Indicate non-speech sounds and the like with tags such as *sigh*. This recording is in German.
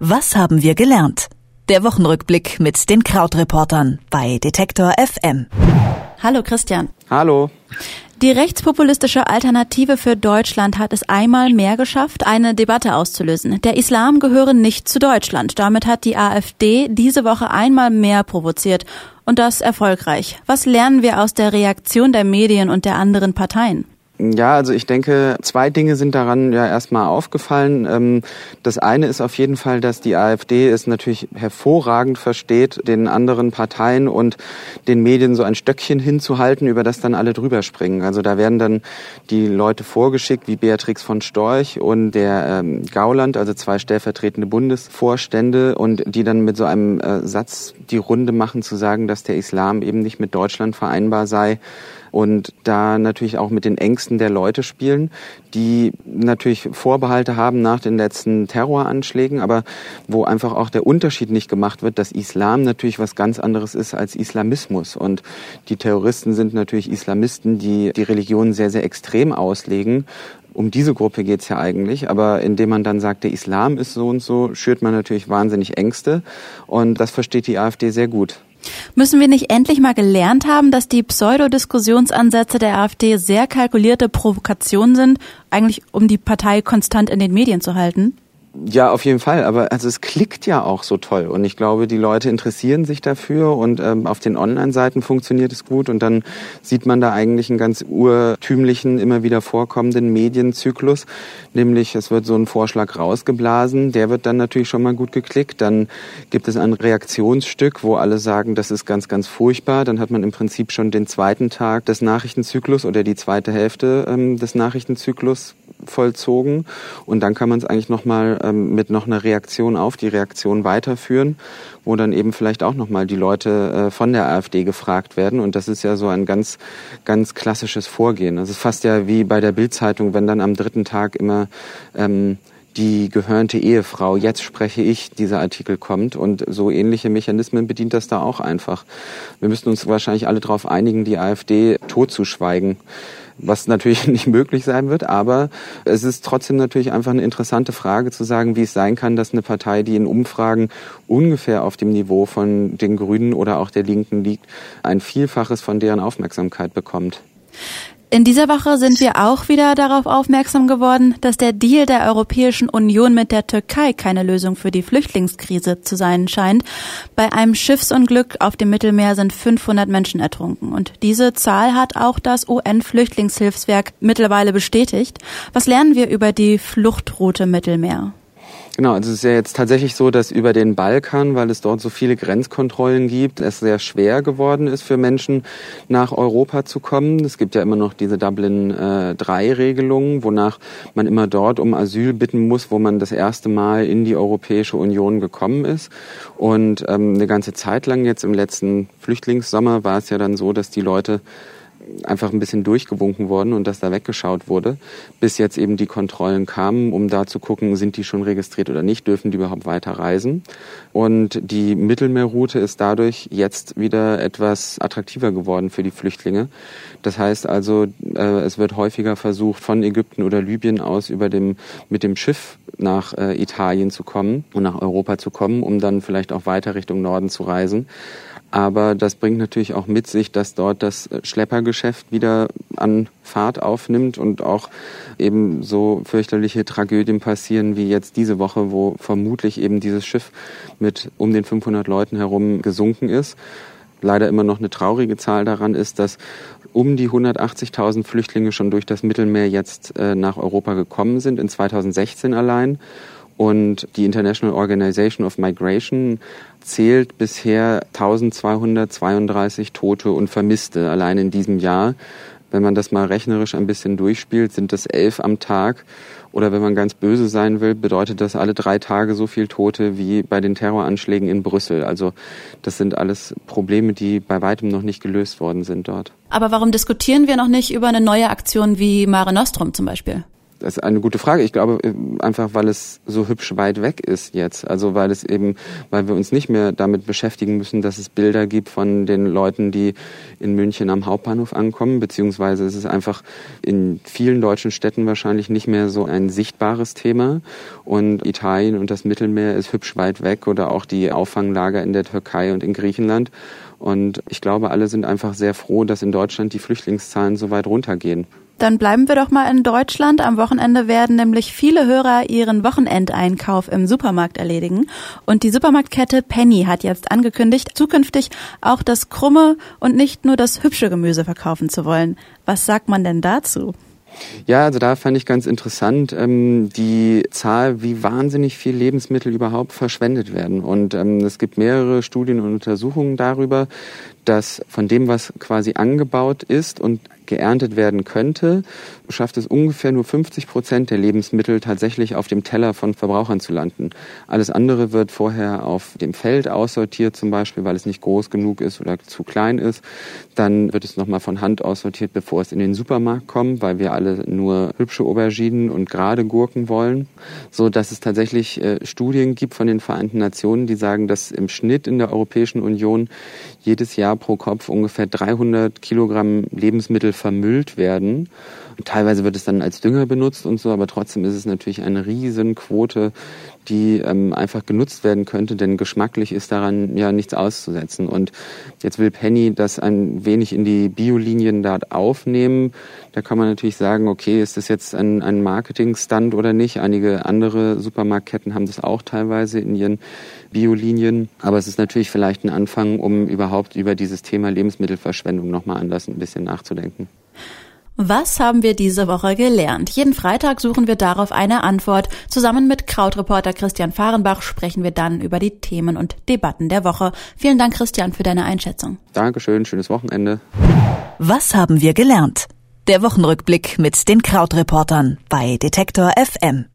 Was haben wir gelernt? Der Wochenrückblick mit den Krautreportern bei Detektor FM. Hallo Christian. Hallo. Die rechtspopulistische Alternative für Deutschland hat es einmal mehr geschafft, eine Debatte auszulösen. Der Islam gehöre nicht zu Deutschland. Damit hat die AfD diese Woche einmal mehr provoziert. Und das erfolgreich. Was lernen wir aus der Reaktion der Medien und der anderen Parteien? Ja, also ich denke, zwei Dinge sind daran ja erstmal aufgefallen. Ähm, das eine ist auf jeden Fall, dass die AfD es natürlich hervorragend versteht, den anderen Parteien und den Medien so ein Stöckchen hinzuhalten, über das dann alle drüber springen. Also da werden dann die Leute vorgeschickt, wie Beatrix von Storch und der ähm, Gauland, also zwei stellvertretende Bundesvorstände, und die dann mit so einem äh, Satz die Runde machen, zu sagen, dass der Islam eben nicht mit Deutschland vereinbar sei und da natürlich auch mit den Ängsten der Leute spielen, die natürlich Vorbehalte haben nach den letzten Terroranschlägen, aber wo einfach auch der Unterschied nicht gemacht wird, dass Islam natürlich was ganz anderes ist als Islamismus. Und die Terroristen sind natürlich Islamisten, die die Religion sehr, sehr extrem auslegen um diese Gruppe geht's ja eigentlich, aber indem man dann sagt, der Islam ist so und so, schürt man natürlich wahnsinnig Ängste und das versteht die AfD sehr gut. Müssen wir nicht endlich mal gelernt haben, dass die Pseudodiskussionsansätze der AfD sehr kalkulierte Provokationen sind, eigentlich um die Partei konstant in den Medien zu halten? Ja, auf jeden Fall. Aber also es klickt ja auch so toll. Und ich glaube, die Leute interessieren sich dafür und ähm, auf den Online-Seiten funktioniert es gut. Und dann sieht man da eigentlich einen ganz urtümlichen, immer wieder vorkommenden Medienzyklus. Nämlich, es wird so ein Vorschlag rausgeblasen, der wird dann natürlich schon mal gut geklickt. Dann gibt es ein Reaktionsstück, wo alle sagen, das ist ganz, ganz furchtbar. Dann hat man im Prinzip schon den zweiten Tag des Nachrichtenzyklus oder die zweite Hälfte ähm, des Nachrichtenzyklus vollzogen. Und dann kann man es eigentlich nochmal ähm, mit noch einer Reaktion auf die Reaktion weiterführen, wo dann eben vielleicht auch nochmal die Leute äh, von der AfD gefragt werden. Und das ist ja so ein ganz, ganz klassisches Vorgehen. Das ist fast ja wie bei der Bildzeitung, wenn dann am dritten Tag immer ähm, die gehörnte Ehefrau, jetzt spreche ich, dieser Artikel kommt. Und so ähnliche Mechanismen bedient das da auch einfach. Wir müssen uns wahrscheinlich alle darauf einigen, die AfD totzuschweigen was natürlich *laughs* nicht möglich sein wird, aber es ist trotzdem natürlich einfach eine interessante Frage zu sagen, wie es sein kann, dass eine Partei, die in Umfragen ungefähr auf dem Niveau von den Grünen oder auch der Linken liegt, ein Vielfaches von deren Aufmerksamkeit bekommt. In dieser Woche sind wir auch wieder darauf aufmerksam geworden, dass der Deal der Europäischen Union mit der Türkei keine Lösung für die Flüchtlingskrise zu sein scheint. Bei einem Schiffsunglück auf dem Mittelmeer sind 500 Menschen ertrunken. Und diese Zahl hat auch das UN-Flüchtlingshilfswerk mittlerweile bestätigt. Was lernen wir über die Fluchtroute Mittelmeer? Genau, also es ist ja jetzt tatsächlich so, dass über den Balkan, weil es dort so viele Grenzkontrollen gibt, es sehr schwer geworden ist für Menschen nach Europa zu kommen. Es gibt ja immer noch diese Dublin äh, 3 Regelungen, wonach man immer dort um Asyl bitten muss, wo man das erste Mal in die Europäische Union gekommen ist. Und ähm, eine ganze Zeit lang jetzt im letzten Flüchtlingssommer war es ja dann so, dass die Leute einfach ein bisschen durchgewunken worden und dass da weggeschaut wurde, bis jetzt eben die Kontrollen kamen, um da zu gucken, sind die schon registriert oder nicht, dürfen die überhaupt weiter reisen. Und die Mittelmeerroute ist dadurch jetzt wieder etwas attraktiver geworden für die Flüchtlinge. Das heißt also, äh, es wird häufiger versucht, von Ägypten oder Libyen aus über dem, mit dem Schiff nach äh, Italien zu kommen und nach Europa zu kommen, um dann vielleicht auch weiter Richtung Norden zu reisen. Aber das bringt natürlich auch mit sich, dass dort das Schleppergeschäft wieder an Fahrt aufnimmt und auch eben so fürchterliche Tragödien passieren wie jetzt diese Woche, wo vermutlich eben dieses Schiff mit um den 500 Leuten herum gesunken ist. Leider immer noch eine traurige Zahl daran ist, dass um die 180.000 Flüchtlinge schon durch das Mittelmeer jetzt äh, nach Europa gekommen sind, in 2016 allein. Und die International Organization of Migration zählt bisher 1232 Tote und Vermisste allein in diesem Jahr. Wenn man das mal rechnerisch ein bisschen durchspielt, sind das elf am Tag. Oder wenn man ganz böse sein will, bedeutet das alle drei Tage so viel Tote wie bei den Terroranschlägen in Brüssel. Also das sind alles Probleme, die bei weitem noch nicht gelöst worden sind dort. Aber warum diskutieren wir noch nicht über eine neue Aktion wie Mare Nostrum zum Beispiel? Das ist eine gute Frage. Ich glaube äh, einfach, weil es so hübsch weit weg ist jetzt. Also weil es eben, weil wir uns nicht mehr damit beschäftigen müssen, dass es Bilder gibt von den Leuten, die in München am Hauptbahnhof ankommen, beziehungsweise es ist einfach in vielen deutschen Städten wahrscheinlich nicht mehr so ein sichtbares Thema. Und Italien und das Mittelmeer ist hübsch weit weg oder auch die Auffanglager in der Türkei und in Griechenland. Und ich glaube, alle sind einfach sehr froh, dass in Deutschland die Flüchtlingszahlen so weit runtergehen. Dann bleiben wir doch mal in Deutschland. Am Wochenende werden nämlich viele Hörer ihren Wochenendeinkauf im Supermarkt erledigen. Und die Supermarktkette Penny hat jetzt angekündigt, zukünftig auch das krumme und nicht nur das hübsche Gemüse verkaufen zu wollen. Was sagt man denn dazu? Ja, also da fand ich ganz interessant ähm, die Zahl, wie wahnsinnig viel Lebensmittel überhaupt verschwendet werden. Und ähm, es gibt mehrere Studien und Untersuchungen darüber, dass von dem, was quasi angebaut ist und geerntet werden könnte, schafft es ungefähr nur 50 Prozent der Lebensmittel tatsächlich auf dem Teller von Verbrauchern zu landen. Alles andere wird vorher auf dem Feld aussortiert, zum Beispiel, weil es nicht groß genug ist oder zu klein ist. Dann wird es nochmal von Hand aussortiert, bevor es in den Supermarkt kommt, weil wir alle nur hübsche Auberginen und gerade Gurken wollen. So dass es tatsächlich äh, Studien gibt von den Vereinten Nationen, die sagen, dass im Schnitt in der Europäischen Union jedes Jahr pro Kopf ungefähr 300 Kilogramm Lebensmittel vermüllt werden. Teilweise wird es dann als Dünger benutzt und so, aber trotzdem ist es natürlich eine Riesenquote, die ähm, einfach genutzt werden könnte, denn geschmacklich ist daran ja nichts auszusetzen. Und jetzt will Penny das ein wenig in die Biolinien dort aufnehmen. Da kann man natürlich sagen, okay, ist das jetzt ein, ein Marketing-Stunt oder nicht? Einige andere Supermarktketten haben das auch teilweise in ihren Biolinien. Aber es ist natürlich vielleicht ein Anfang, um überhaupt über dieses Thema Lebensmittelverschwendung nochmal anders ein bisschen nachzudenken. Was haben wir diese Woche gelernt? Jeden Freitag suchen wir darauf eine Antwort. Zusammen mit Krautreporter Christian Fahrenbach sprechen wir dann über die Themen und Debatten der Woche. Vielen Dank, Christian, für deine Einschätzung. Dankeschön, schönes Wochenende. Was haben wir gelernt? Der Wochenrückblick mit den Krautreportern bei Detektor FM.